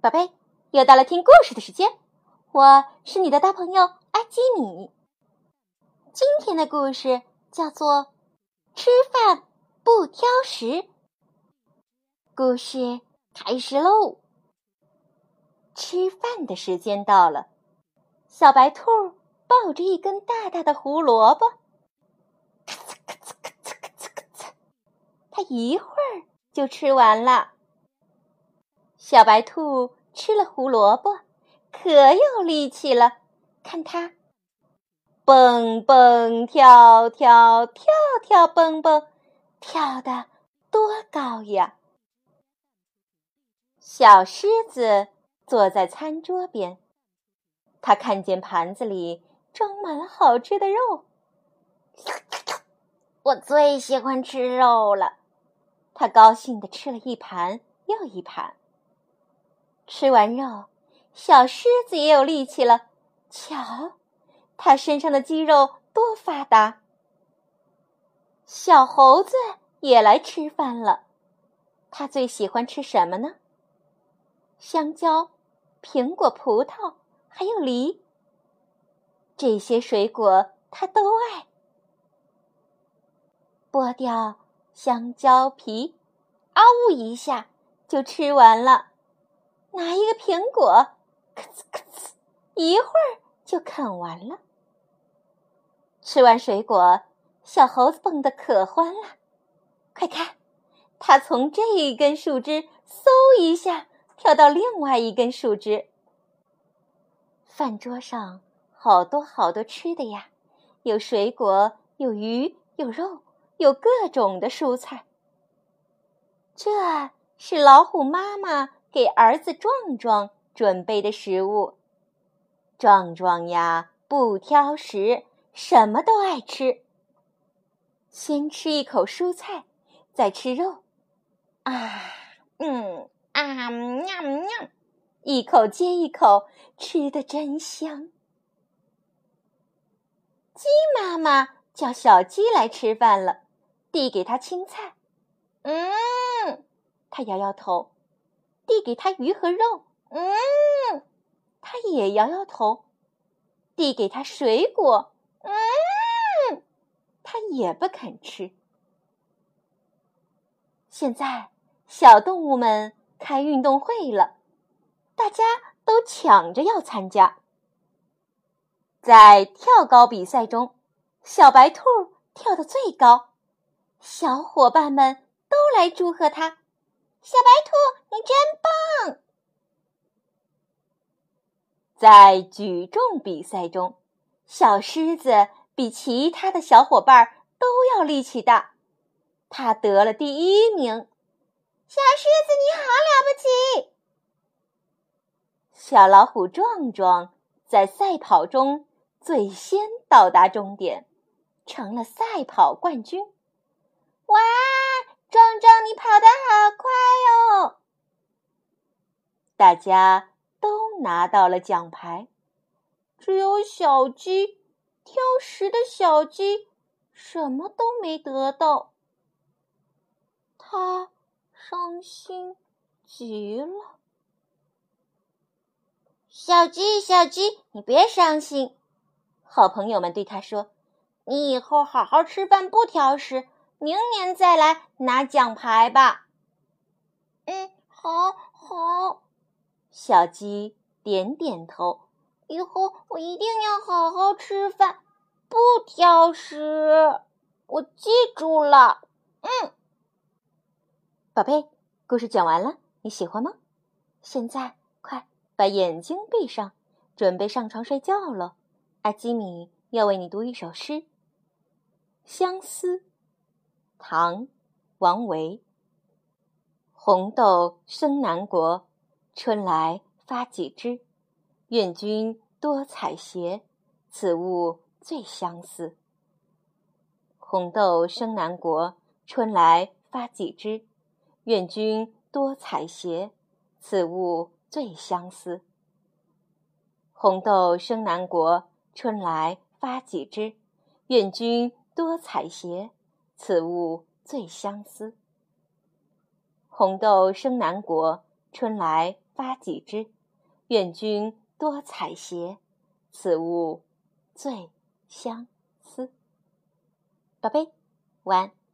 宝贝，又到了听故事的时间，我是你的大朋友阿基米。今天的故事叫做《吃饭不挑食》。故事开始喽！吃饭的时间到了，小白兔抱着一根大大的胡萝卜，咔嚓咔嚓咔嚓咔嚓咔嚓，它一会儿就吃完了。小白兔吃了胡萝卜，可有力气了。看它，蹦蹦跳跳，跳跳蹦蹦，跳得多高呀！小狮子坐在餐桌边，它看见盘子里装满了好吃的肉。我最喜欢吃肉了，它高兴地吃了一盘又一盘。吃完肉，小狮子也有力气了。瞧，它身上的肌肉多发达。小猴子也来吃饭了。它最喜欢吃什么呢？香蕉、苹果、葡萄，还有梨。这些水果它都爱。剥掉香蕉皮，啊呜一下就吃完了。拿一个苹果，咔呲咔呲，一会儿就啃完了。吃完水果，小猴子蹦得可欢了。快看，它从这一根树枝嗖一下跳到另外一根树枝。饭桌上好多好多吃的呀，有水果，有鱼，有肉，有各种的蔬菜。这是老虎妈妈。给儿子壮壮准备的食物，壮壮呀不挑食，什么都爱吃。先吃一口蔬菜，再吃肉，啊，嗯啊，喵喵，一口接一口，吃的真香。鸡妈妈叫小鸡来吃饭了，递给他青菜，嗯，他摇摇头。递给他鱼和肉，嗯，他也摇摇头；递给他水果，嗯，他也不肯吃。现在小动物们开运动会了，大家都抢着要参加。在跳高比赛中，小白兔跳得最高，小伙伴们都来祝贺他。小白兔，你真棒！在举重比赛中，小狮子比其他的小伙伴都要力气大，它得了第一名。小狮子，你好了不起！小老虎壮壮在赛跑中最先到达终点，成了赛跑冠军。哇！壮壮，你跑得好快哦！大家都拿到了奖牌，只有小鸡，挑食的小鸡，什么都没得到。他伤心极了。小鸡，小鸡，你别伤心。好朋友们对他说：“你以后好好吃饭，不挑食。”明年再来拿奖牌吧。嗯，好好。小鸡点点头。以后我一定要好好吃饭，不挑食。我记住了。嗯，宝贝，故事讲完了，你喜欢吗？现在快把眼睛闭上，准备上床睡觉了。阿基米要为你读一首诗，《相思》。唐，王维。红豆生南国，春来发几枝。愿君多采撷，此物最相思。红豆生南国，春来发几枝。愿君多采撷，此物最相思。红豆生南国，春来发几枝。愿君多采撷。此物最相思。红豆生南国，春来发几枝，愿君多采撷，此物最相思。宝贝，晚安。